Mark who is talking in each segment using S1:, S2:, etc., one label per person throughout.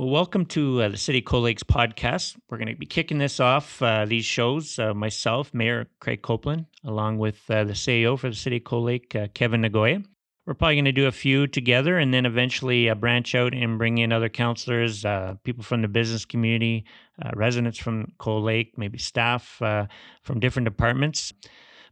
S1: Well, welcome to uh, the City Cold Lakes podcast. We're going to be kicking this off, uh, these shows, uh, myself, Mayor Craig Copeland, along with uh, the CEO for the City of Cold Lake, uh, Kevin Nagoya. We're probably going to do a few together and then eventually uh, branch out and bring in other counselors, people from the business community, residents from Cold Lake, maybe staff from different departments.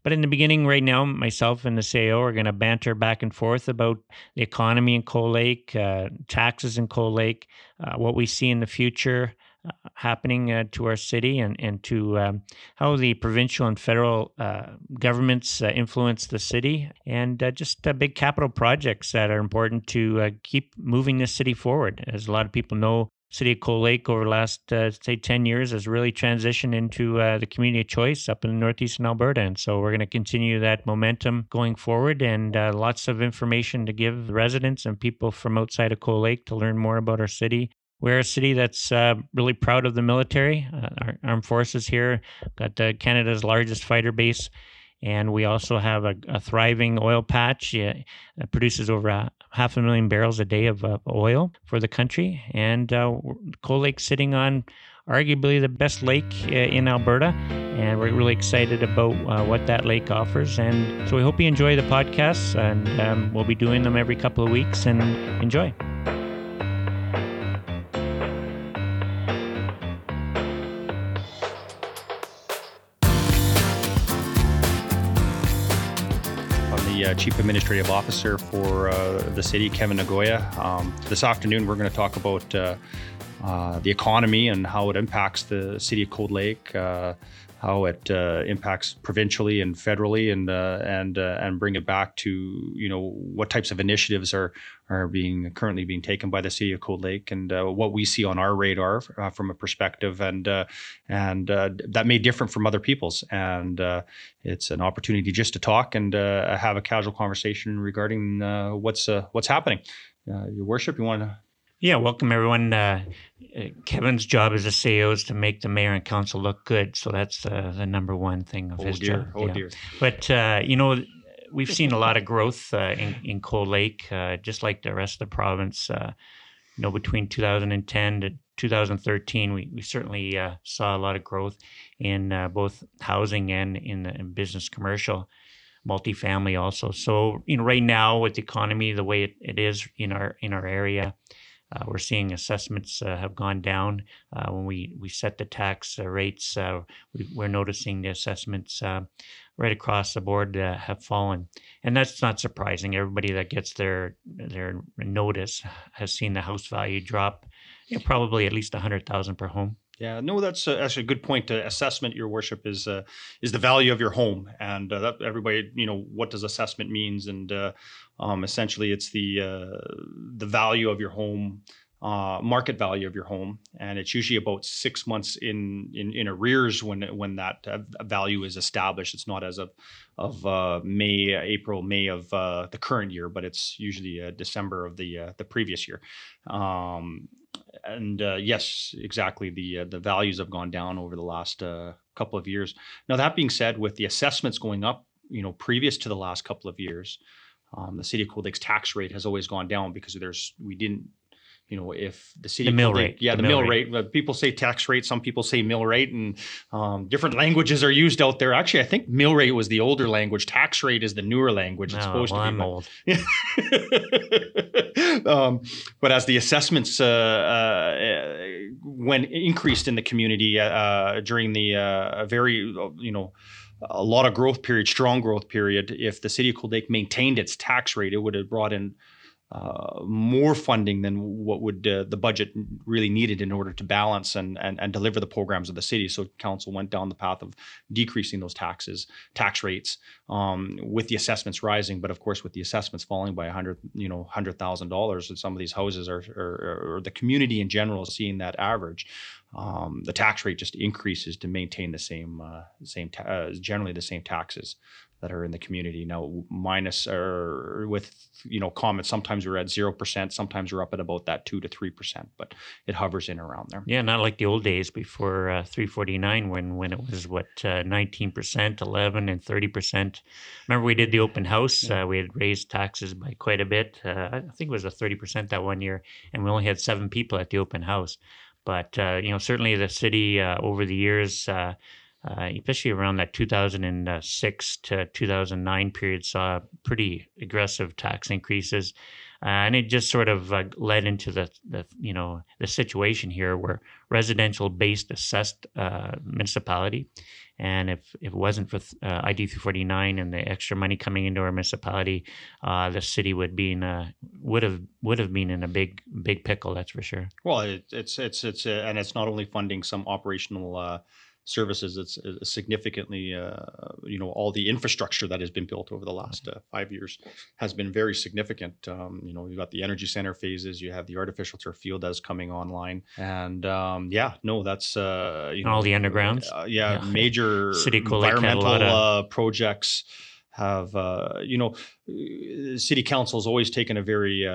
S1: But in the beginning, right now, myself and the CEO are going to banter back and forth about the economy in Cold Lake, uh, taxes in Cold Lake, uh, what we see in the future. Uh, happening uh, to our city and, and to um, how the provincial and federal uh, governments uh, influence the city and just big capital projects that are important to keep moving this city forward. As a lot of people know, City of Cold Lake over the last, uh, say, 10 years has really transitioned into uh, the community of choice up in the northeastern Alberta. And so we're going to continue that momentum going forward and uh, lots of information to give residents and people from outside of Cold Lake to learn more about our city. We're a city that's uh, really proud of the military. Uh, our armed forces here got uh, Canada's largest fighter base and we also have a, a thriving oil patch. It produces over a half a million barrels a day of uh, oil for the country. And uh, Cold Lake sitting on arguably the best lake uh, in Alberta. And we're really excited about uh, what that lake offers. And so we hope you enjoy the podcasts. And um, we'll be doing them every couple of weeks. And enjoy.
S2: Uh, Chief Administrative Officer for uh, the city, Kevin Nagoya. Um, this afternoon, we're going to talk about uh, uh, the economy and how it impacts the city of Cold Lake, uh, how it uh, impacts provincially and federally, and uh, and uh, and bring it back to you know what types of initiatives are are being currently being taken by the city of Cold Lake, and uh, what we see on our radar uh, from a perspective, and uh, and that may differ from other people's, and it's an opportunity just to talk and have a casual conversation regarding what's what's happening. Your Worship, you want to
S1: yeah, welcome everyone. Uh, Kevin's job as a CEO is to make the mayor and council look good, so that's uh, the number one thing of
S2: oh
S1: his
S2: dear.
S1: job.
S2: Oh yeah. dear!
S1: But uh, you know, we've seen a lot of growth uh, in in Cold Lake, uh, just like the rest of the province. Uh, you know, between 2010 to 2013, we, we certainly saw a lot of growth in both housing and in, in business commercial multifamily also. So, you know, right now with the economy the way it, it is in our in our area, uh, we're seeing assessments uh, have gone down. Uh, when we, we set the tax uh, rates, uh, we, are noticing the assessments uh, right across the board have fallen. And that's not surprising. Everybody that gets their, their notice has seen the house value drop you know, probably at least 100000 per home.
S2: Yeah, no, that's a, actually a good point. Uh, assessment, Your Worship, is uh, is the value of your home, and uh, that everybody, you know, what does assessment means, and uh, um, essentially, it's the uh, the value of your home, uh, market value of your home, and it's usually about six months in in, in arrears when when that value is established. It's not as of of May, April, May of the current year, but it's usually December of the the previous year. Um, and uh, yes, exactly. The uh, the values have gone down over the last uh, couple of years. Now that being said, with the assessments going up, you know, previous to the last couple of years, um, the city of Cold Lake's tax rate has always gone down because there's we didn't you know, if the city
S1: the mill rate,
S2: yeah, the, the mill, mill rate. rate. People say tax rate, some people say mill rate, and um, different languages are used out there. Actually, I think mill rate was the older language. Tax rate is the newer language. It's
S1: oh,
S2: supposed
S1: well,
S2: to
S1: be. I'm old.
S2: um, but as the assessments uh, uh, when increased in the community uh, during the uh, very, you know a lot of growth period, strong growth period. If the city of Cold Lake maintained its tax rate, it would have brought in uh, more funding than what would uh, the budget really needed in order to balance and, and and deliver the programs of the city. So council went down the path of decreasing those taxes, tax rates, um, with the assessments rising, but of course with the assessments falling by a hundred, you know, hundred thousand dollars, some of these houses are, are, or the community in general is seeing that average. Um, the tax rate just increases to maintain the same uh, same ta- uh, generally the same taxes that are in the community. Now minus or with you know comments sometimes we're at 0% sometimes we're up at about that 2 to 3% but it hovers in around there.
S1: Yeah not like the old days before uh, 349 when when it was what uh, 19% 11 and 30% remember we did the open house? Uh, we had raised taxes by quite a bit. Uh, i think it was a 30% that one year and we only had seven people at the open house but uh, you know certainly the city uh, over the years uh, especially around that 2006 to 2009 period, saw pretty aggressive tax increases. Uh, and it just sort of uh, led into the, the, you know, the situation here where residential based assessed uh, municipality. And if, if it wasn't for uh, ID 349 and the extra money coming into our municipality, uh, the city would be in a, would have would have been in a big big pickle. That's for sure.
S2: Well, it, it's it's it's and it's not only funding some operational services it's, significantly uh, you know all the infrastructure that has been built over the last uh, five years has been very significant. Um, you know you've got the energy center phases you have the artificial turf field that's coming online. And um, yeah no that's uh, you
S1: know all the undergrounds?
S2: uh, yeah, yeah, major City environmental. Uh, projects have uh, you know city council has always taken a very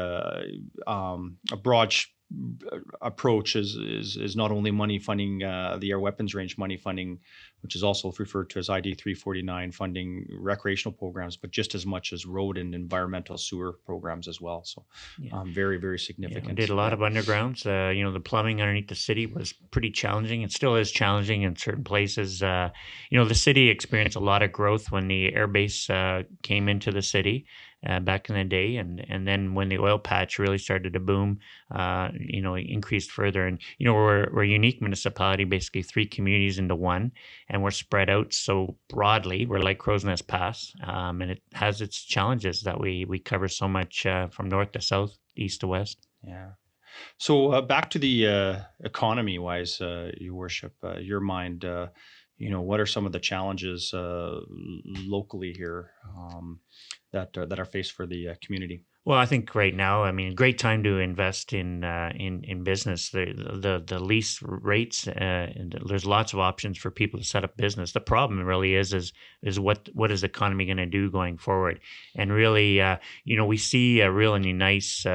S2: um, a broad approach is, is is not only money funding uh, the air weapons range money funding which is also referred to as id 349 funding recreational programs but just as much as road and environmental sewer programs as well. So yeah. um, very very significant yeah, we
S1: did a lot of undergrounds. Uh, you know the plumbing underneath the city was pretty challenging. It still is challenging in certain places. Uh, you know the city experienced a lot of growth when the airbase uh, came into the city uh, back in the day, and and then when the oil patch really started to boom, uh, you know, increased further. And you know, we're we're a unique municipality, basically three communities into one, and we're spread out so broadly. We're like Crowsnest Pass, um, and it has its challenges that we we cover so much uh, from north to south, east to west.
S2: Yeah. So uh, back to the uh, economy wise, uh, Your Worship, your mind you know what are some of the challenges uh, locally here um, that uh, that are faced for the uh, community?
S1: Well, I think right now, I mean, great time to invest in uh, in in business. The the the lease rates, uh, there's lots of options for people to set up business. The problem really is is is what what is the economy going to do going forward? And really, you know, we see a really nice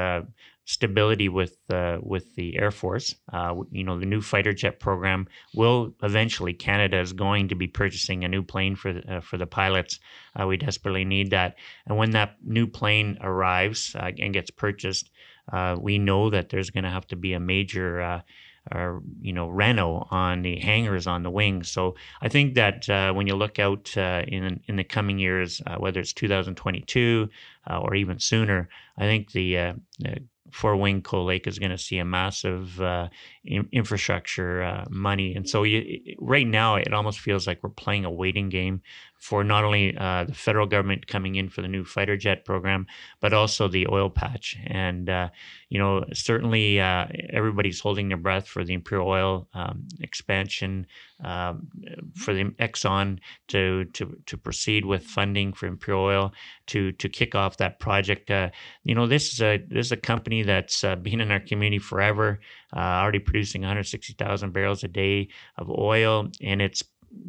S1: stability with uh, with the Air Force. Uh, you know, the new fighter jet program will eventually. Canada is going to be purchasing a new plane for uh, for the pilots. Uh, we desperately need that, and when that new plane arrives uh, and gets purchased, uh, we know that there's going to have to be a major. or you know, reno on the hangars on the wings. So I think that when you look out in in the coming years, whether it's 2022 or even sooner, I think the 4 Wing Cold Lake is going to see a massive uh, in- infrastructure uh, money, and so you, right now it almost feels like we're playing a waiting game for not only uh, the federal government coming in for the new fighter jet program, but also the oil patch. And, uh, you know, certainly uh, everybody's holding their breath for the Imperial Oil um, expansion, um, for the Exxon to, to, to proceed with funding for Imperial Oil to, to kick off that project. Uh, you know, this is a, this is a company that's uh, been in our community forever, uh, already producing 160,000 barrels a day of oil, and it's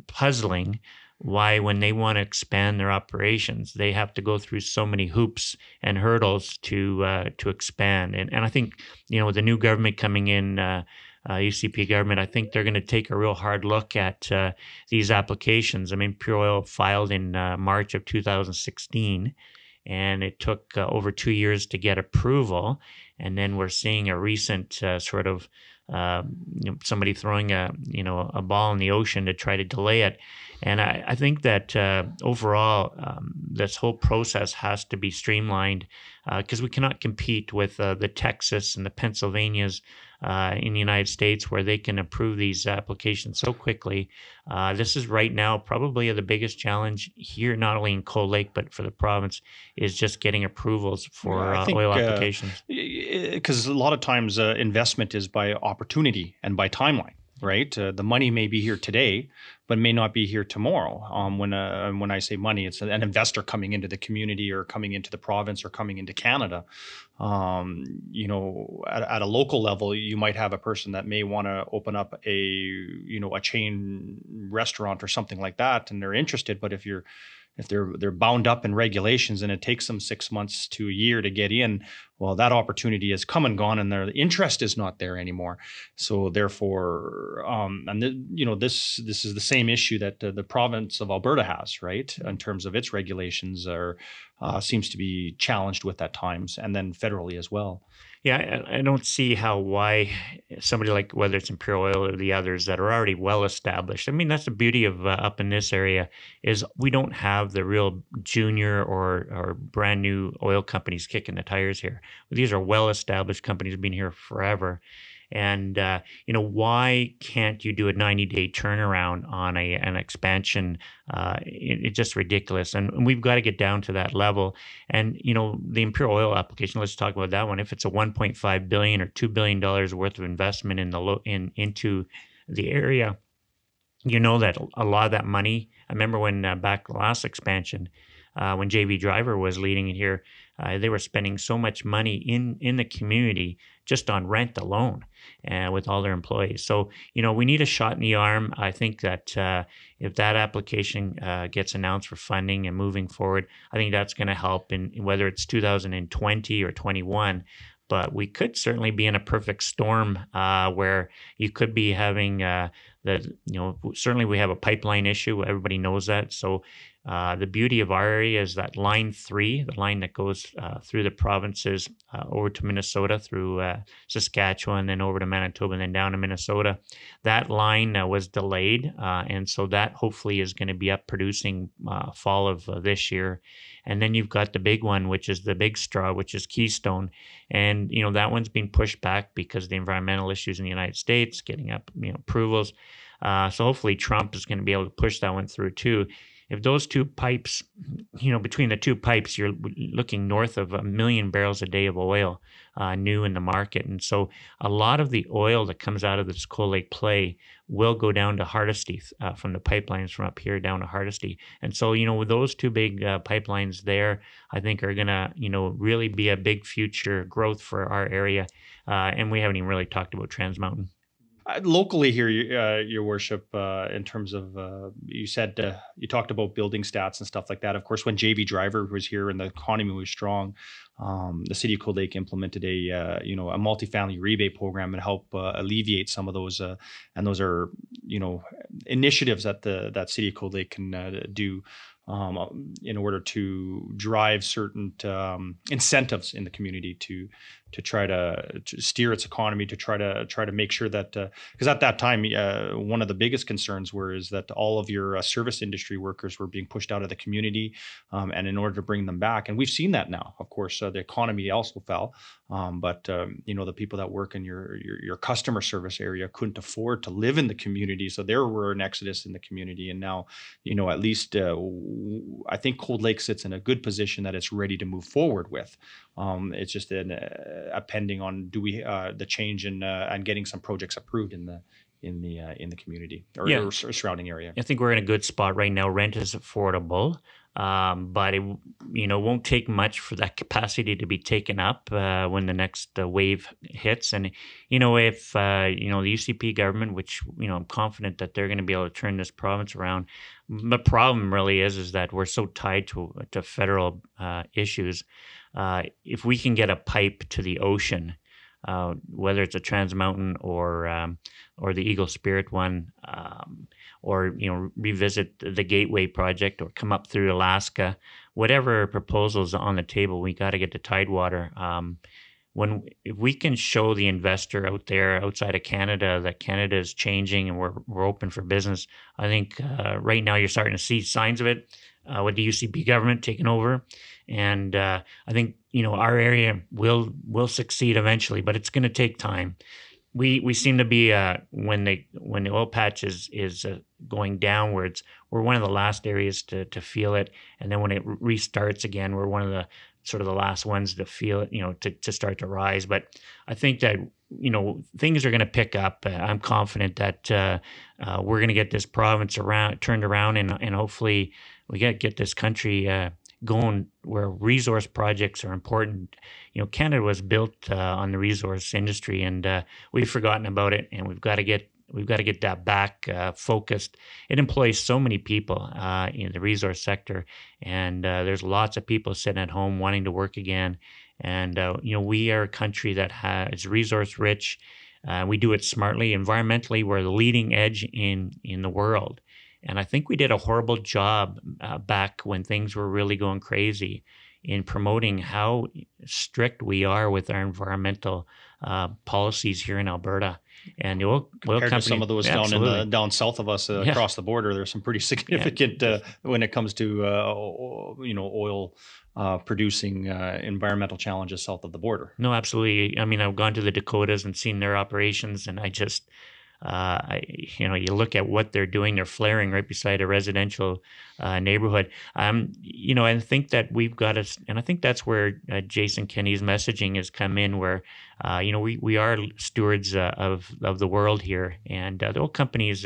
S1: puzzling why when they want to expand their operations they have to go through so many hoops and hurdles to uh, to expand. And and I think you know with the new government coming in uh, uh, UCP government I think they're going to take a real hard look at uh, these applications. I mean Pure Oil filed in uh, March of 2016 and it took uh, over two years to get approval. And then we're seeing a recent sort of um, you know, somebody throwing a you know a ball in the ocean to try to delay it. And I, I think that uh, overall, um, this whole process has to be streamlined because uh, we cannot compete with uh, the Texas and the Pennsylvanias uh, in the United States where they can approve these applications so quickly. Uh, this is right now probably the biggest challenge here, not only in Cold Lake, but for the province, is just getting approvals for uh, think, oil applications.
S2: Because a lot of times investment is by opportunity and by timeline right? Uh, the money may be here today, but may not be here tomorrow. Um, when uh, when I say money, it's an investor coming into the community or coming into the province or coming into Canada. Um, you know, at, at, a local level, you might have a person that may want to open up a you know a chain restaurant or something like that, and they're interested. But if you're if they're they're bound up in regulations and it takes them six months to a year to get in, well, that opportunity has come and gone, and their interest is not there anymore. So therefore, um, and the, you know this this is the same issue that uh, the province of Alberta has, right, in terms of its regulations are uh, seems to be challenged with at times, and then federally as well.
S1: Yeah, I, don't see how why somebody like whether it's Imperial Oil or the others that are already well established. I mean, that's the beauty of uh, up in this area is we don't have the real junior or or brand new oil companies kicking the tires here. These are well established companies, been here forever, and uh, you know why can't you do a 90 day turnaround on a an expansion? Uh, it, it's just ridiculous, and, and we've got to get down to that level. And you know the Imperial Oil application. Let's talk about that one. If it's a 1.5 billion or two billion dollars worth of investment in the lo- in into the area, you know that a lot of that money. I remember when uh, back last expansion. Uh, when JV Driver was leading it here, uh, they were spending so much money in in the community just on rent alone uh, with all their employees. So you know we need a shot in the arm. I think that uh, if that application uh, gets announced for funding and moving forward, I think that's going to help in whether it's 2020 or 21 but we could certainly be in a perfect storm uh, where you could be having uh, the you know certainly we have a pipeline issue everybody knows that so uh, the beauty of our area is that line three, the line that goes uh, through the provinces uh, over to Minnesota, through uh, Saskatchewan, then over to Manitoba, and then down to Minnesota, that line uh, was delayed. and so that hopefully is going to be up producing fall of this year. And then you've got the big one, which is the big straw, which is Keystone. And, you know, that one's been pushed back because of the environmental issues in the United States, getting up, you know, approvals. so hopefully Trump is going to be able to push that one through too if those two pipes, you know, between the two pipes, you're looking north of a million barrels a day of oil uh, new in the market. And so a lot of the oil that comes out of this Cold Lake play will go down to Hardisty uh, from the pipelines from up here down to Hardisty. And so, you know, with those two big uh, pipelines there, I think are going to, you know, really be a big future growth for our area. Uh, and we haven't even really talked about Trans Mountain.
S2: Uh, locally here, uh, your worship, uh, in terms of uh, you said uh, you talked about building stats and stuff like that. Of course, when JV Driver was here and the economy was strong, um, the city of Cold Lake implemented a uh, you know a multifamily rebate program and help alleviate some of those. and those are you know initiatives that the that city of Cold Lake can do um, in order to drive certain um, incentives in the community to to try to, to, steer its economy to try to try to make sure that because uh, at that time uh, one of the biggest concerns were is that all of your uh, service industry workers were being pushed out of the community um, and in order to bring them back and we've seen that now of course uh, the economy also fell um, but um, you know the people that work in your, your, your customer service area couldn't afford to live in the community so there were an exodus in the community and now you know at least uh, I think Cold Lake sits in a good position that it's ready to move forward with. Um, it's just an uh, uh, pending on do we uh, the change in uh, and getting some projects approved in the in the uh, in the community or,
S1: yeah.
S2: or, surrounding area.
S1: I think we're in a good spot right now. Rent is affordable, um, but it you know won't take much for that capacity to be taken up uh, when the next uh, wave hits. And you know if uh, you know the UCP government, which you know I'm confident that they're going to be able to turn this province around. The problem really is is that we're so tied to to federal uh, issues uh, if we can get a pipe to the ocean, uh, whether it's a Trans Mountain or um, or the Eagle Spirit one, um, or you know revisit the Gateway project, or come up through Alaska, whatever proposals on the table, we got to get to Tidewater. Um, when if we can show the investor out there outside of Canada that Canada is changing and we're we're open for business, I think uh, right now you're starting to see signs of it uh, with the UCP government taking over, and uh, I think you know our area will will succeed eventually, but it's going to take time. We we seem to be uh, when they when the oil patch is is uh, going downwards, we're one of the last areas to to feel it, and then when it restarts again, we're one of the sort of the last ones to feel it, you know, to, to start to rise. But I think that, you know, things are going to pick up. Uh, I'm confident that uh, uh, we're going to get this province around, turned around, and, and hopefully we get get this country going where resource projects are important. You know, Canada was built uh, on the resource industry, and uh, we've forgotten about it, and we've got to get we've got to get that back uh, focused. It employs so many people uh, in the resource sector, and uh, there's lots of people sitting at home wanting to work again. And uh, you know, we are a country that has resource rich. Uh, we do it smartly, environmentally. We're the leading edge in in the world, and I think we did a horrible job uh, back when things were really going crazy in promoting how strict we are with our environmental uh, policies here in Alberta. And the oil,
S2: oil
S1: company,
S2: some of those down in the, down south of us uh, yeah. across the border, there's some pretty significant yeah. uh, when it comes to uh, you know oil uh, producing uh, environmental challenges south of the border.
S1: No, absolutely. I mean, I've gone to the Dakotas and seen their operations, and I just uh, I, you know, you look at what they're doing; they're flaring right beside a residential uh, neighborhood. Um, you know, I think that we've got to, and I think that's where uh, Jason Kenney's messaging has come in, where uh, you know we we are stewards uh, of of the world here, and uh, the oil companies.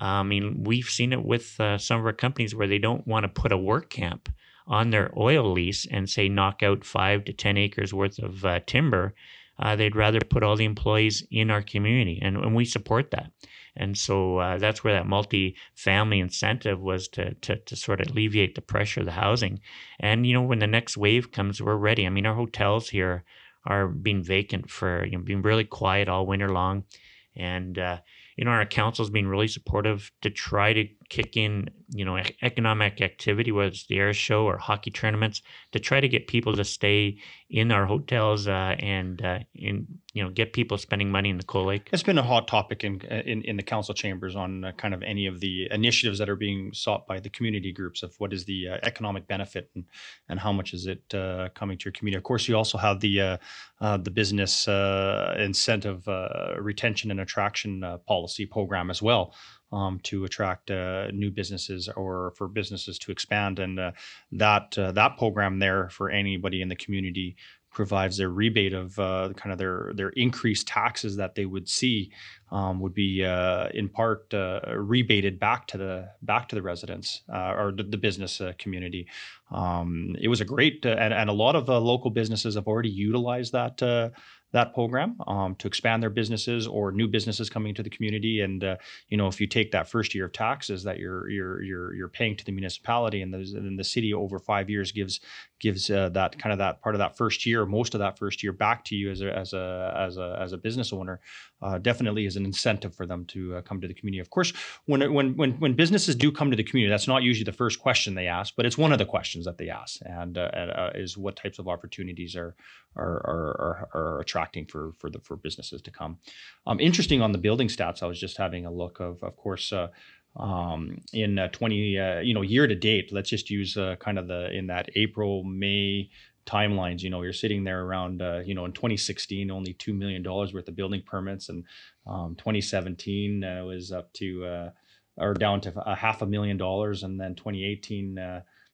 S1: I mean, we've seen it with some of our companies where they don't want to put a work camp on their oil lease and say knock out five to ten acres worth of timber uh, they'd rather put all the employees in our community, and, and we support that. And so uh, that's where that multi-family incentive was to, to, to sort of alleviate the pressure of the housing. And you know, when the next wave comes, we're ready. I mean, our hotels here are being vacant for you know being really quiet all winter long, and uh, you know our council's been really supportive to try to kick in, you know, economic activity, whether it's the air show or hockey tournaments, to try to get people to stay in our hotels uh, and uh, in you know get people spending money in the Cold Lake.
S2: It's been a hot topic in in, in the council chambers on uh, kind of any of the initiatives that are being sought by the community groups of what is the uh, economic benefit and and how much is it uh, coming to your community. Of course, you also have the uh, the business incentive retention and attraction policy program as well um, to attract uh, new businesses or for businesses to expand. And uh, that uh, that program there for anybody in the community provides their rebate of uh, kind of their their increased taxes that they would see um, would be uh, in part uh, rebated back to the back to the residents or the, business community. Um, it was a great and, and a lot of local businesses have already utilized that that program um, to expand their businesses or new businesses coming into the community. And uh, you know, if you take that first year of taxes that you're you're you're you're paying to the municipality, and, the city over five years gives gives uh, that kind of that part of that first year, most of that first year, back to you as a as a as a as a business owner, uh, definitely is an incentive for them to uh, come to the community. Of course, when when when when businesses do come to the community, that's not usually the first question they ask, but it's one of the questions that they ask, and, uh, uh, is what types of opportunities are are are, are, attracting for for the for businesses to come. Um, interesting on the building stats, I was just having a look of of course. Uh, um, in uh, 20 uh, you know year to date let's just use kind of the in that april may timelines you know you're sitting there around uh, you know in 2016 only $2 million worth of building permits and um, 2017 uh, was up to uh, or down to a half a million dollars and then 2018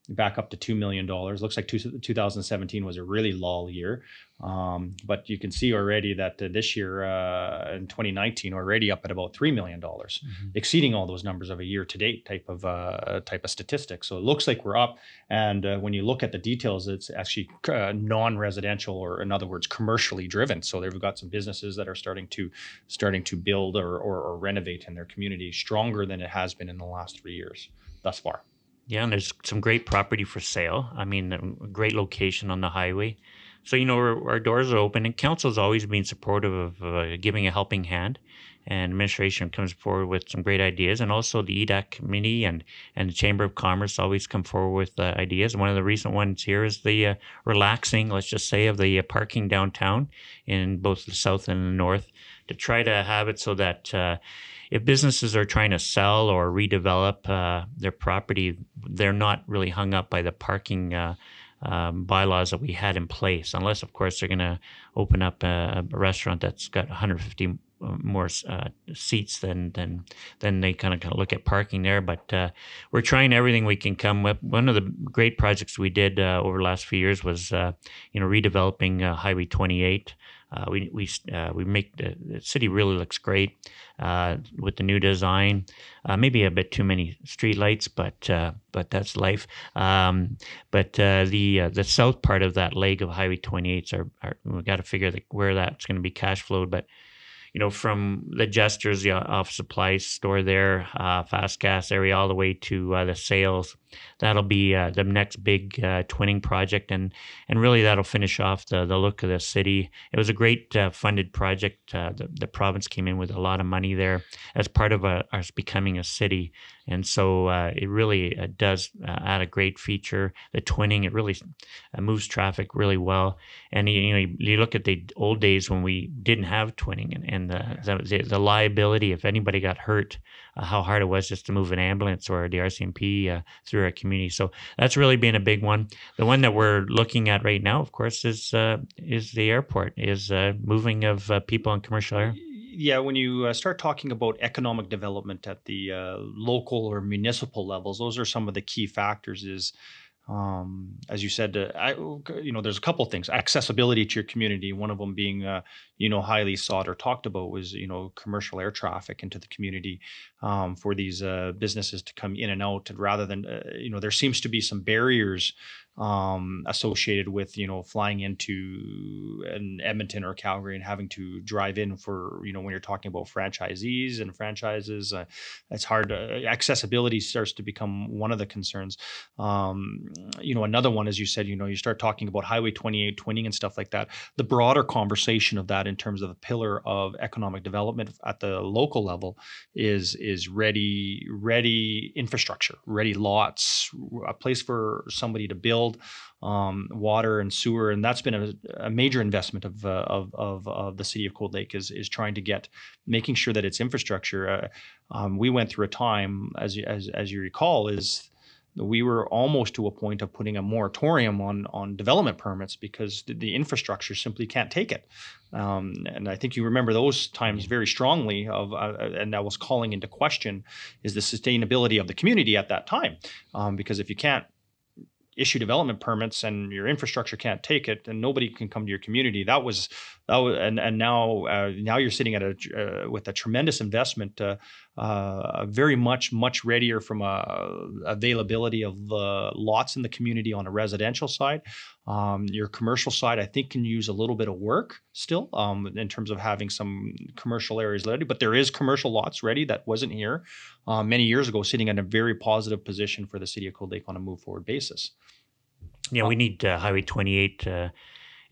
S2: back up to $2 million. Looks like two, 2017 was a really lull year. Um, but you can see already that uh, this year uh, in 2019, already up at about $3 million, mm-hmm. exceeding all those numbers of a year to date type of uh, type of statistics. So it looks like we're up. And uh, when you look at the details, it's actually uh, non-residential or in other words, commercially driven. So they've got some businesses that are starting to starting to build or, or, or renovate in their community stronger than it has been in the last three years thus far.
S1: Yeah, and there's some great property for sale. I mean, a great location on the highway. So, you know, our, our doors are open, and council's always been supportive of uh, giving a helping hand. And administration comes forward with some great ideas, and also the EDAC committee and, and the Chamber of Commerce always come forward with uh, ideas. One of the recent ones here is the uh, relaxing, let's just say, of the uh, parking downtown in both the south and the north to try to have it so that uh, if businesses are trying to sell or redevelop uh, their property, they're not really hung up by the parking uh, um, bylaws that we had in place, unless, of course, they're going to open up a, a, restaurant that's got 150 uh, more uh, seats than than then they kind of look at parking there. But uh, we're trying everything we can come with. One of the great projects we did uh, over the last few years was uh, you know redeveloping uh, Highway 28. Uh, we we uh, we make the, the, city really looks great uh, with the new design. Uh, maybe a bit too many streetlights, but uh, but that's life. Um, but uh, the the south part of that leg of Highway 28 are, are we got to figure the, where that's going to be cash flowed. But you know, from the Jesters, the office supply store there, fast gas area, all the way to the sales. That'll be uh, the next big uh, twinning project, and and really that'll finish off the the look of the city. It was a great uh, funded project. Uh, the, the province came in with a lot of money there as part of a, us becoming a city, and so it really does add a great feature. The twinning it really moves traffic really well, and you, you know you, look at the old days when we didn't have twinning and, and the, the, the liability if anybody got hurt uh, how hard it was just to move an ambulance or the RCMP uh, through our community. So that's really been a big one. The one that we're looking at right now, of course, is uh, is the airport, is uh, moving of uh, people on commercial air.
S2: Yeah, when you uh, start talking about economic development at the local or municipal levels, those are some of the key factors. Is um, as you said, uh, I, you know, there's a couple things. Accessibility to your community. One of them being, uh, you know, highly sought or talked about was, you know, commercial air traffic into the community um, for these uh, businesses to come in and out. And rather than, uh, you know, there seems to be some barriers um, associated with you know flying into an Edmonton or Calgary and having to drive in for you know when you're talking about franchisees and franchises, uh, it's hard. Accessibility starts to become one of the concerns. Um, you know, another one, as you said, you know, you start talking about Highway 28 twinning and stuff like that. The broader conversation of that in terms of a pillar of economic development at the local level is is ready ready infrastructure, ready lots, a place for somebody to build build um, water and sewer, and that's been a, a major investment of, uh, of, of, of, the city of Cold Lake is, is trying to get, making sure that its infrastructure. Uh, um, we went through a time, as, as, as you recall, is we were almost to a point of putting a moratorium on on development permits because the, the infrastructure simply can't take it. Um, and I think you remember those times very strongly. Of uh, and that was calling into question is the sustainability of the community at that time, um, because if you can't issue development permits and your infrastructure can't take it and nobody can come to your community. That was that was and and now uh, now you're sitting at a uh, with a tremendous investment uh, uh very much much readier from a availability of the lots in the community on a residential side. Um, your commercial side I think can use a little bit of work still um, in terms of having some commercial areas ready but there is commercial lots ready that wasn't here uh, many years ago sitting in a very positive position for the city of Cold Lake on a move forward basis.
S1: Yeah, we need uh, Highway 28 uh,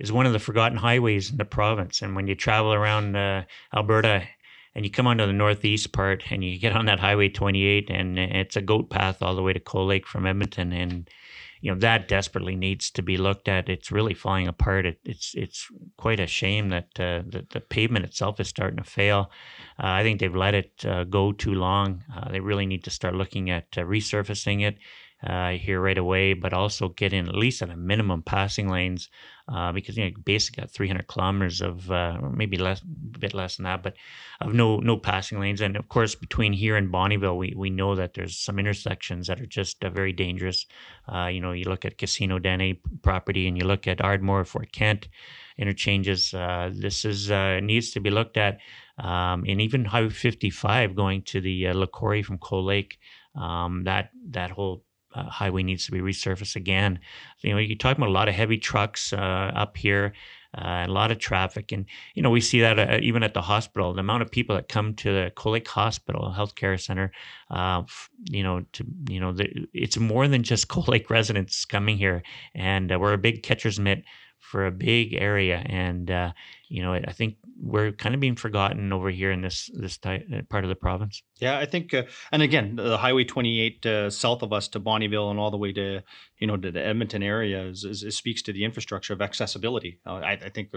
S1: is one of the forgotten highways in the province. And when you travel around uh, Alberta and you come onto the northeast part and you get on that Highway 28 and it's a goat path all the way to Cold Lake from Edmonton and you know that desperately needs to be looked at. It's really falling apart. It, it's it's quite a shame that uh, the, the pavement itself is starting to fail. Uh, I think they've let it uh, go too long. Uh, they really need to start looking at uh, resurfacing it uh, here right away, but also get in at least at a minimum passing lanes uh, because you know basically got 300 kilometers of uh, maybe less, a bit less than that, but of no no passing lanes. And of course, between here and Bonnyville, we we know that there's some intersections that are just uh, very dangerous. Uh, you know, you look at Casino Dene property, and you look at Ardmore, Fort Kent interchanges. Uh, this is needs to be looked at, um, and even Highway 55 going to the uh, from Cold Lake. Um, that that whole uh, highway needs to be resurfaced again. You know, you're talking about a lot of heavy trucks uh, up here. Uh, a lot of traffic, and you know we see that uh, even at the hospital. The amount of people that come to the Lake Hospital Healthcare Center, uh, you know, to you know, the, it's more than just Lake residents coming here, and uh, we're a big catcher's mitt for a big area, and uh, you know, I think we're kind of being forgotten over here in this this type, part of the province.
S2: Yeah, I think, uh, and again, the Highway 28 uh, south of us to Bonnyville and all the way to you know to the Edmonton area is, is, is speaks to the infrastructure of accessibility. Uh, I, I, think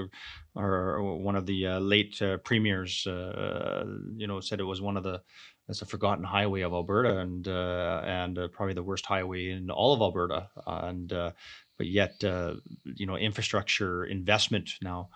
S2: our, one of the uh, late uh, premiers, you know, said it was one of the as a forgotten highway of Alberta and and probably the worst highway in all of Alberta and but yet uh, you know infrastructure investment now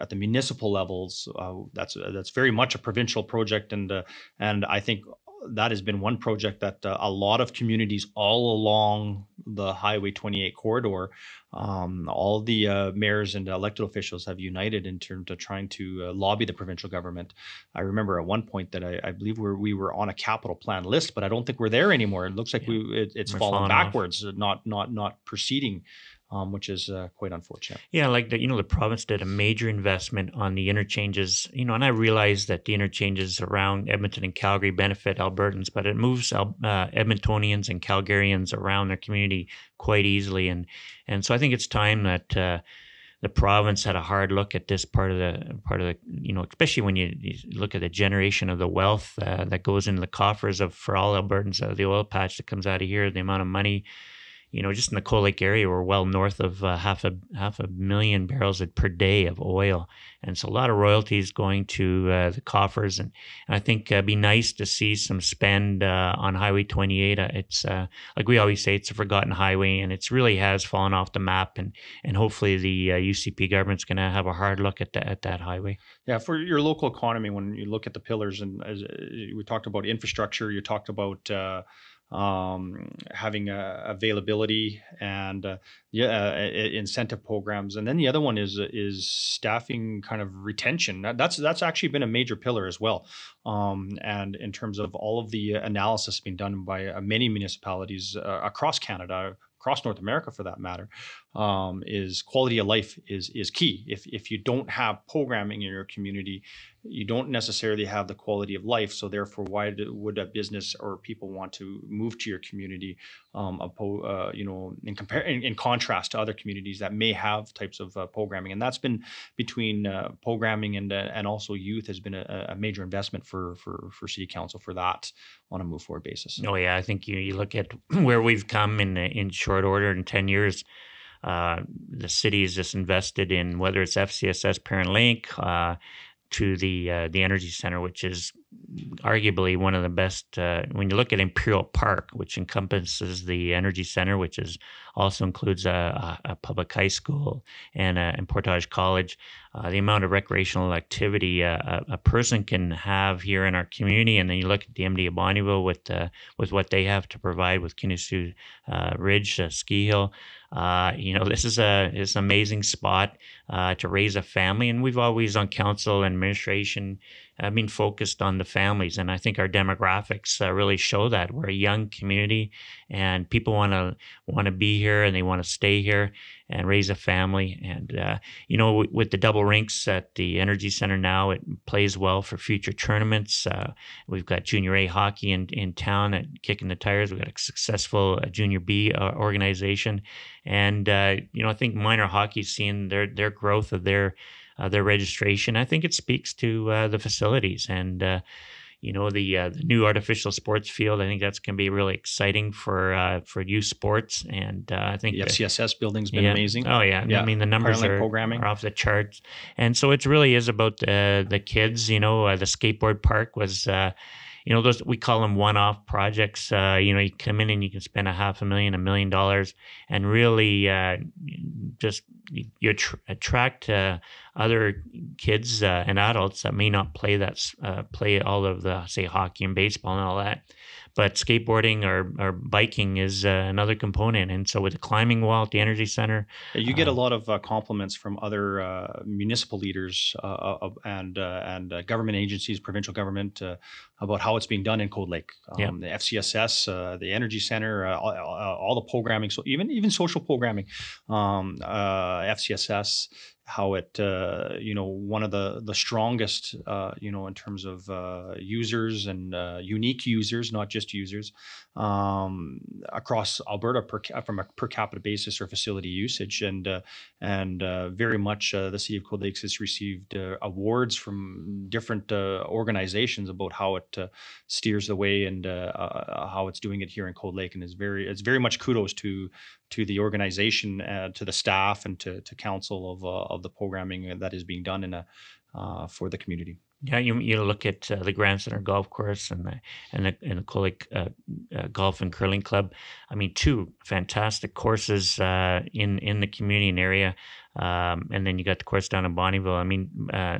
S2: at the municipal levels uh, that's that's very much a provincial project and uh, and I think that has been one project that uh, a lot of communities all along the Highway 28 corridor, um, all the uh, mayors and elected officials have united in terms of trying to uh, lobby the provincial government. I remember at one point that I, I believe we're, we were on a capital plan list, but I don't think we're there anymore. It looks like yeah. we it, it's we're fallen backwards, off. not not not proceeding um, which is uh, quite unfortunate.
S1: Yeah, like the you know the province did a major investment on the interchanges. You know, and I realize that the interchanges around Edmonton and Calgary benefit Albertans, but it moves uh, Edmontonians and Calgarians around their community quite easily, and and so I think it's time that. Uh, the province had a hard look at this part of the part of the you know especially when you, you look at the generation of the wealth uh, that goes into the coffers of for all Albertans uh, the oil patch that comes out of here the amount of money you know, just in the Cold Lake area, we're well north of uh, half a half a million barrels per day of oil, and so a lot of royalties going to uh, the coffers. And, and I think it'd uh, be nice to see some spend uh, on Highway 28. Uh, it's uh, like we always say, it's a forgotten highway, and it's really has fallen off the map. And and hopefully the UCP government's going to have a hard look at that at that highway.
S2: Yeah, for your local economy, when you look at the pillars, and as we talked about infrastructure, you talked about um, having uh, availability and uh, yeah, uh, incentive programs, and then the other one is is staffing kind of retention. That's that's actually been a major pillar as well. Um, and in terms of all of the analysis being done by uh, many municipalities uh, across Canada, across North America for that matter, um, is quality of life is is key. If if you don't have programming in your community, you don't necessarily have the quality of life. So therefore, why do, would a business or people want to move to your community? Um, uh, you know, in compare in, in, contrast to other communities that may have types of uh, programming, and that's been between uh, programming and uh, and also youth has been a, a, major investment for for for city council for that on a move forward basis.
S1: Oh yeah, I think you you look at where we've come in in short order in ten years. Uh, the city is just invested in whether it's FCSS Parent Link uh, to the uh, the energy center, which is arguably one of the best. Uh, when you look at Imperial Park, which encompasses the energy center, which is also includes a, a, public high school and, a, and Portage College, uh, the amount of recreational activity uh, a, a, person can have here in our community, and then you look at the MD of Bonnyville with uh, with what they have to provide with Kinosoo uh, Ridge Ski Hill. Uh, you know, this is a is an amazing spot uh, to raise a family, and we've always on council and administration uh, been focused on the families, and I think our demographics uh, really show that we're a young community, and people want to want to be here and they want to stay here and raise a family. And uh, you know, with the double rinks at the Energy Center now, it plays well for future tournaments. Uh, we've got Junior A hockey in in town at kicking the tires. We've got a successful uh, Junior B uh, organization, and you know, I think minor hockey's seeing their their growth of their their registration. I think it speaks to uh, the facilities and uh, you know the uh, the new artificial sports field. I think that's going to be really exciting for uh, for youth sports, and uh, I think
S2: the FCSS building's been
S1: yeah.
S2: amazing.
S1: Oh yeah. yeah, I mean the numbers are, programming. are off the charts, and so it really is about the the kids. You know, the skateboard park was you know those we call them one-off projects uh, you know you come in and you can spend a half a million a million dollars and really uh, just you attract uh, other kids uh, and adults that may not play that uh, play all of the say hockey and baseball and all that but skateboarding or, or biking is uh, another component. And so with the climbing wall at the energy center,
S2: you get a lot of uh, compliments from other uh, municipal leaders uh, and uh, and uh, government agencies, provincial government, about how it's being done in Cold Lake. Um, yeah. The FCSS, the energy center, all, all, the programming, so even even social programming, um, FCSS how it uh, you know one of the the strongest uh, you know in terms of uh, users and uh, unique users not just users um, across Alberta per, from a per capita basis or facility usage and uh, and uh, very much the city of Cold Lake has received awards from different organizations about how it steers the way and how it's doing it here in Cold Lake and is very it's very much kudos to to the organization, uh, to the staff, and to, to council of, uh, of the programming that is being done in a, uh, for the community.
S1: Yeah, you you look at uh, the Grand Center Golf Course and the and the, and the Lake uh, uh, Golf and Curling Club. I mean, two fantastic courses uh, in in the community and area. Um, and then you got the course down in Bonnyville. I mean, uh,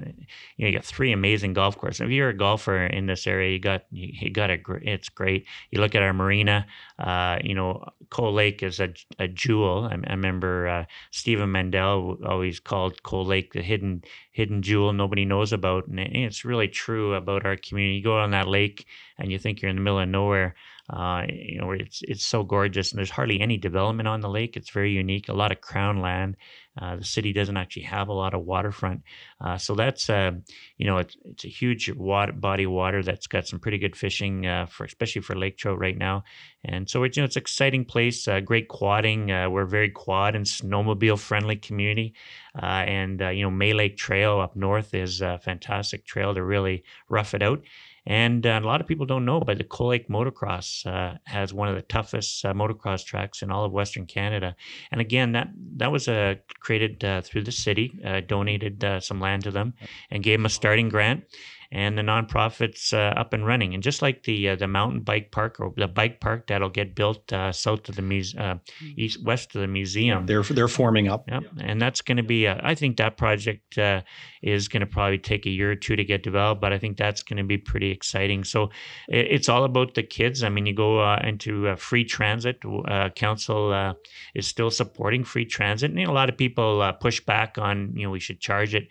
S1: you, know, you got three amazing golf courses. If you're a golfer in this area, you got you, you got a it's great. You look at our marina. Uh, you know, Cold Lake is a, a jewel. I, I remember uh, Stephen Mandel always called Cold Lake the hidden hidden jewel nobody knows about, and it's really true about our community. You go on that lake and you think you're in the middle of nowhere. Uh, you know, it's it's so gorgeous, and there's hardly any development on the lake. It's very unique. A lot of crown land. Uh, the city doesn't actually have a lot of waterfront, uh, so that's uh, you know it's, it's a huge water, body of water that's got some pretty good fishing uh, for especially for lake trout right now. And so it's you know it's an exciting place, great quadding. we're very quad and snowmobile friendly community, and you know May Lake Trail up north is a fantastic trail to really rough it out. And uh, a lot of people don't know, but the Cold Lake Motocross uh, has one of the toughest uh, motocross tracks in all of Western Canada. And again, that that was uh, created uh, through the city, uh, donated some land to them, and gave them a starting grant and the nonprofits uh, up and running. And just like the uh, the mountain bike park or the bike park that'll get built uh, south of the muse- uh, mm-hmm. east west of the museum,
S2: they're they're forming up.
S1: Yep. and that's going to be. A, I think that project uh, is going to probably take a year or two to get developed, but I think that's going to be pretty exciting. So it, it's all about the kids. I mean, you go uh, into free transit. council is still supporting free transit, and you know, a lot of people push back on you know we should charge it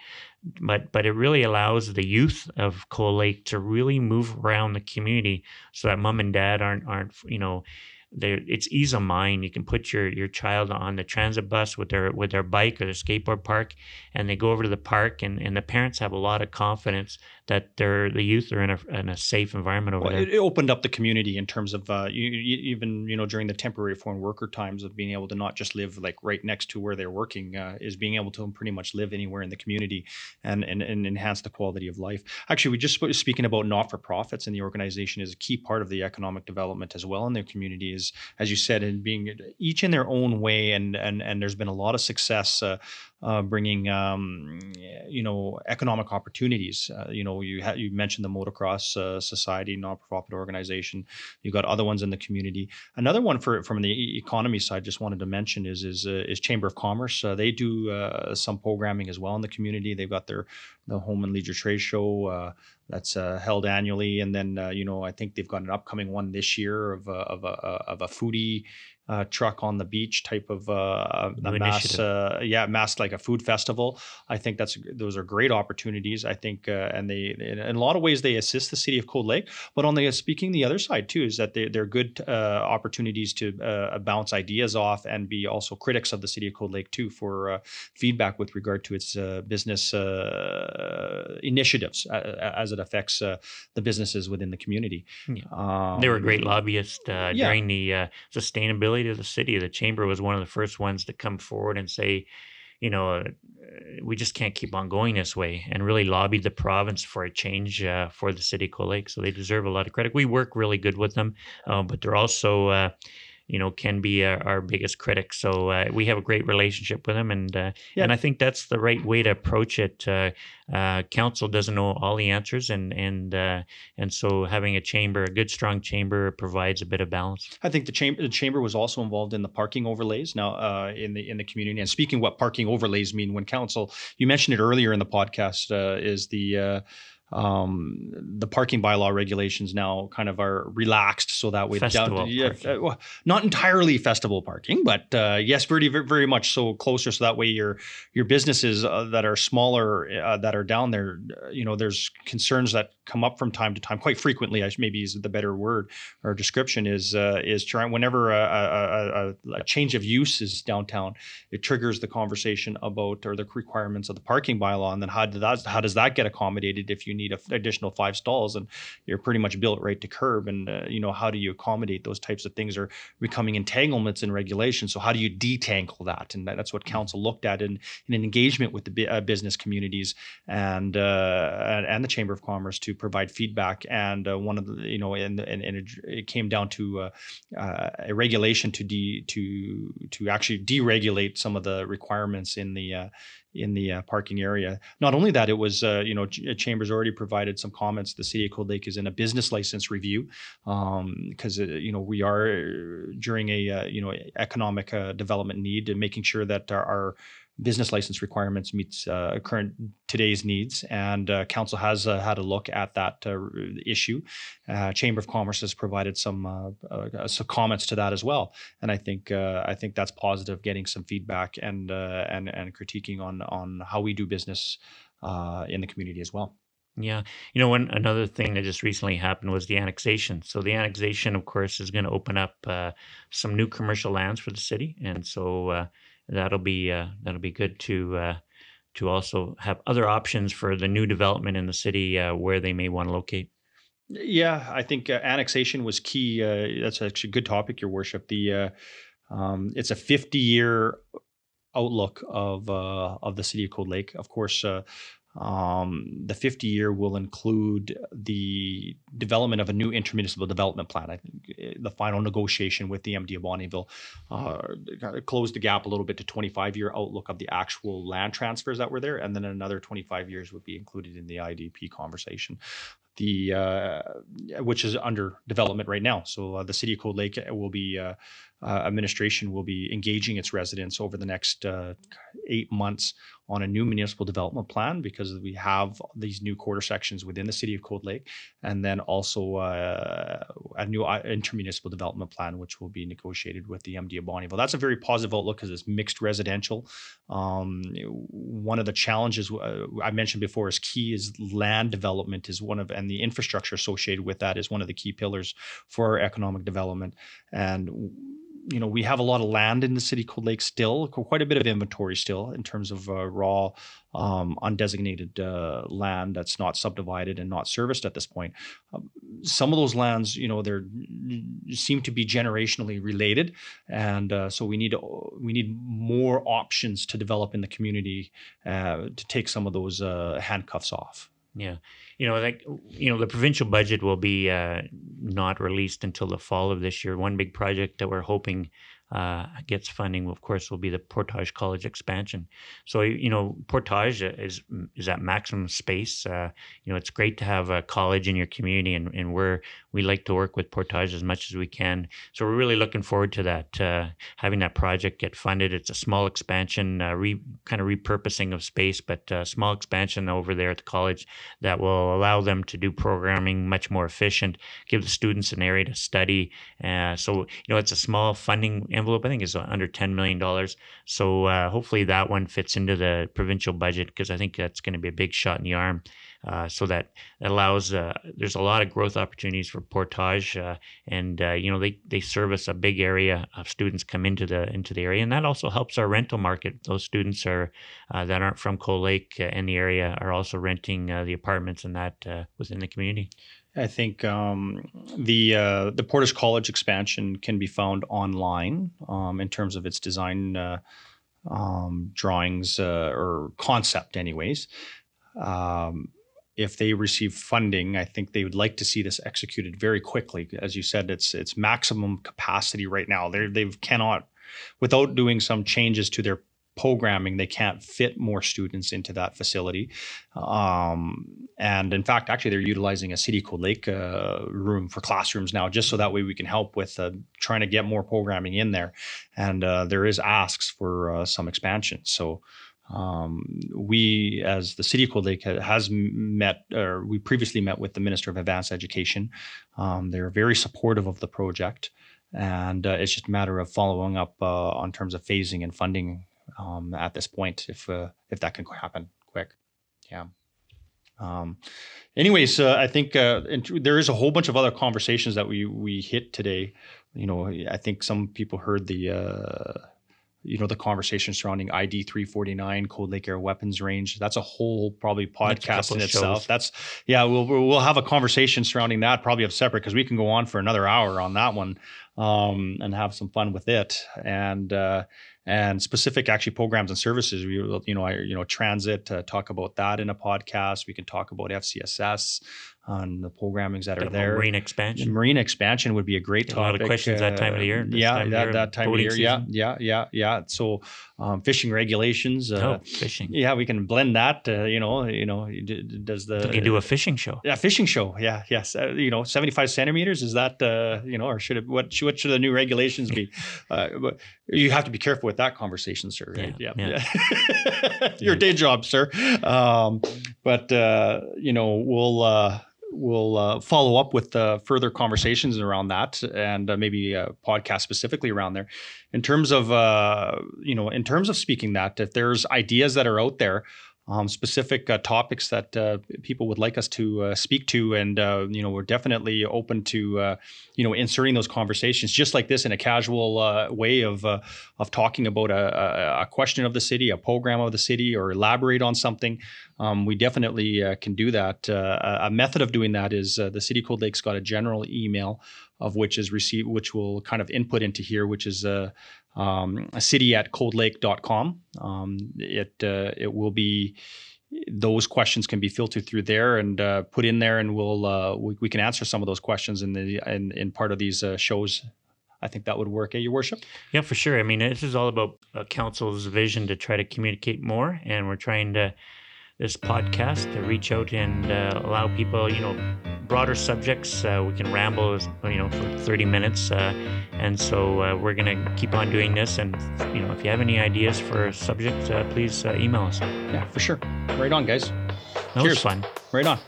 S1: but but it really allows the youth of Cold Lake to really move around the community so that mom and dad aren't aren't you know it's ease of mind. You can put your your child on the transit bus with their with their bike or their skateboard park, and they go over to the park, and, and the parents have a lot of confidence that they're the youth are in a, in a safe environment over
S2: well,
S1: there.
S2: It opened up the community in terms of uh, you, you, even you know during the temporary foreign worker times of being able to not just live like right next to where they're working uh, is being able to pretty much live anywhere in the community and, and and enhance the quality of life. Actually, we just speaking about not for profits and the organization is a key part of the economic development as well in their community is as you said, in being each in their own way, and and and there's been a lot of success. Uh, uh, bringing um, you know economic opportunities. Uh, you know, you ha- you mentioned the Motocross uh, Society, non-profit organization. You got other ones in the community. Another one for from the economy side, just wanted to mention is is uh, is Chamber of Commerce. Uh, they do uh, some programming as well in the community. They've got their the Home and Leisure Trade Show that's held annually, and then you know I think they've got an upcoming one this year of of a, of a foodie uh, truck on the beach type of uh, mass, uh, yeah, mass like a food festival. I think that's those are great opportunities. I think, uh, and they in a lot of ways they assist the city of Cold Lake. But on the speaking the other side too is that they, they're good uh, opportunities to uh, bounce ideas off and be also critics of the city of Cold Lake too for feedback with regard to its business initiatives as it affects the businesses within the community.
S1: Yeah. Um, they were a great lobbyists yeah. during the sustainability to the city. The chamber was one of the first ones to come forward and say, you know, uh, we just can't keep on going this way, and really lobbied the province for a change uh, for the city of Cold Lake. So they deserve a lot of credit. We work really good with them, uh, but they're also uh, you know can be our, our biggest critic. So uh, we have a great relationship with them, and uh, yeah. and I think that's the right way to approach it. Uh, uh council doesn't know all the answers, and and uh, and so having a chamber, a good strong chamber, provides a bit of balance.
S2: I think the chamber the chamber was also involved in the parking overlays now uh, in the in the community. And speaking what parking overlays mean, when council you mentioned it earlier in the podcast, is the um, the parking bylaw regulations now kind of are relaxed so that way
S1: down, yeah, uh,
S2: not entirely festival parking but uh, yes very very much so closer so that way your your businesses uh, that are smaller uh, that are down there uh, you know there's concerns that come up from time to time quite frequently I maybe is the better word or description is uh, is trying whenever a, a, a, a, change of use is downtown it triggers the conversation about or the requirements of the parking bylaw and then how does that how does that get accommodated if you need an additional five stalls and you're pretty much built right to curb. And uh, you know how do you accommodate those types of things are becoming entanglements in regulation so how do you detangle that? And that's what council looked at in, in an engagement with the uh, business communities and, uh, and, and the chamber of commerce to provide feedback. And uh, one of the you know and, and, and it, it, came down to uh, uh, a regulation to de to to actually deregulate some of the requirements in the in the uh, parking area. Not only that, it was uh, you know Ch- Chambers already provided some comments. The city of Cold Lake is in a business license review because um, uh, you know we are during a uh, you know economic uh, development need and making sure that our, our business license requirements meets uh, current today's needs, and uh, council has uh, had a look at that uh, issue. Uh, Chamber of Commerce has provided some some comments to that as well, and I think I think that's positive. Getting some feedback and and and critiquing on on how we do business in the community as well.
S1: Yeah. You know, one another thing that just recently happened was the annexation. So the annexation, of course, is going to open up uh, some new commercial lands for the city, and so uh, that'll be uh, that'll be good to uh, to also have other options for the new development in the city uh, where they may want to locate.
S2: Yeah, I think uh, annexation was key. that's actually a good topic, Your Worship. The um, it's a 50 year outlook of of the city of Cold Lake. Of course, um, the 50 year will include the development of a new intermunicipal development plan. I think eh, the final negotiation with the MD of Bonnyville uh, closed the gap a little bit to 25 year outlook of the actual land transfers that were there, and then another 25 years would be included in the IDP conversation the uh, which is under development right now. So uh, the city of Cold Lake will be uh, uh administration will be engaging its residents over the next uh, eight months on a new municipal development plan because we have these new quarter sections within the city of Cold Lake, and then also uh, a new intermunicipal development plan, which will be negotiated with the MD of Bonnyville. That's a very positive outlook because it's mixed residential. Um, one of the challenges uh, I mentioned before is key is land development is one of, and the infrastructure associated with that is one of the key pillars for economic development. And you know, we have a lot of land in the city Cold Lake still, quite a bit of inventory still in terms of uh, raw, um, undesignated uh, land that's not subdivided and not serviced at this point. Um, some of those lands, you know, they seem to be generationally related, and uh, so we need we need more options to develop in the community uh, to take some of those uh, handcuffs off.
S1: Yeah, you know, like you know, the provincial budget will be uh, not released until the fall of this year. One big project that we're hoping uh, gets funding, of course, will be the Portage College expansion. So you know, Portage is is at maximum space. Uh, you know, it's great to have a college in your community, and, and we're we like to work with Portage as much as we can. So we're really looking forward to that, uh, having that project get funded. It's a small expansion, uh, re, kind of repurposing of space, but uh, small expansion over there at the college that will allow them to do programming much more efficient, give the students an area to study. Uh, so you know, it's a small funding envelope. I think is under ten million dollars. So uh, hopefully that one fits into the provincial budget because I think that's going to be a big shot in the arm. Uh, so that allows uh, there's a lot of growth opportunities for Portage, uh, and uh, you know they they service a big area of students come into the into the area, and that also helps our rental market. Those students are uh, that aren't from Cold Lake in the area are also renting the apartments and that within the community.
S2: I think um, the uh, the Portage College expansion can be found online um, in terms of its design uh, um, drawings uh, or concept, anyways. Um, if they receive funding, I think they would like to see this executed very quickly. As you said, it's it's maximum capacity right now. They they cannot, without doing some changes to their programming, they can't fit more students into that facility. Um, and in fact, actually, they're utilizing a City Cold Lake uh, room for classrooms now, just so that way we can help with uh, trying to get more programming in there. And uh, there is asks for uh, some expansion. So. Um, we, as the City of Cold Lake, has met, or we previously met with the Minister of Advanced Education. Um, they're very supportive of the project, and uh, it's just a matter of following up uh, on terms of phasing and funding um, at this point if uh, if that can happen quick. Yeah. Um, anyways, uh, I think uh, there is a whole bunch of other conversations that we we hit today. You know, I think some people heard the uh, you know the conversation surrounding ID 349 Cold Lake Air Weapons Range. That's a whole probably podcast in itself. Shows. That's yeah, we'll we'll have a conversation surrounding that probably of separate because we can go on for another hour on that one um, and have some fun with it. And uh, and specific actually programs and services. We, you know, I, you know, transit uh, talk about that in a podcast. We can talk about FCSS on the programmings that are there.
S1: Marina expansion.
S2: Marina expansion would be a great topic. A
S1: lot of questions uh, that time of the year.
S2: Yeah,
S1: that,
S2: year, that time of year. Season. Yeah, yeah, yeah, yeah. So um, fishing regulations.
S1: Uh, oh, fishing.
S2: Yeah, we can blend that. Uh, you know, you know, does the
S1: you can do a fishing show?
S2: Yeah, fishing show. Yeah, yes. Uh, you know, seventy five centimeters. Is that uh, you know, or should it? What what should the new regulations be? Uh, you have to be careful with that conversation, sir. Right? Yeah, yeah. yeah. Your day job, sir. Um, but you know, we'll we'll uh, follow up with uh, further conversations around that and uh, maybe a podcast specifically around there in terms of uh, you know in terms of speaking that if there's ideas that are out there um, specific uh, topics that uh, people would like us to uh, speak to, and uh, you know we're definitely open to uh, you know inserting those conversations just like this in a casual uh, way of of talking about a, a, question of the city, a program of the city, or elaborate on something. Um, we definitely can do that. a method of doing that is the City Cold Lake's got a general email of which is received, which will kind of input into here, which is uh, um, a city at coldlake.com. Um, it uh, it will be those questions can be filtered through there and uh, put in there, and we'll uh, we, we, can answer some of those questions in the in, in part of these uh, shows. I think that would work, eh, Your Worship?
S1: Yeah, for sure. I mean, this is all about council's vision to try to communicate more, and we're trying to this podcast to reach out and uh, allow people, you know, broader subjects. Uh, we can ramble, you know, for 30 minutes. Uh, and so uh, we're going to keep on doing this. And, you know, if you have any ideas for subjects, uh, please uh, email us.
S2: Yeah, for sure. Right on, guys.
S1: That Cheers. was fun.
S2: Right on.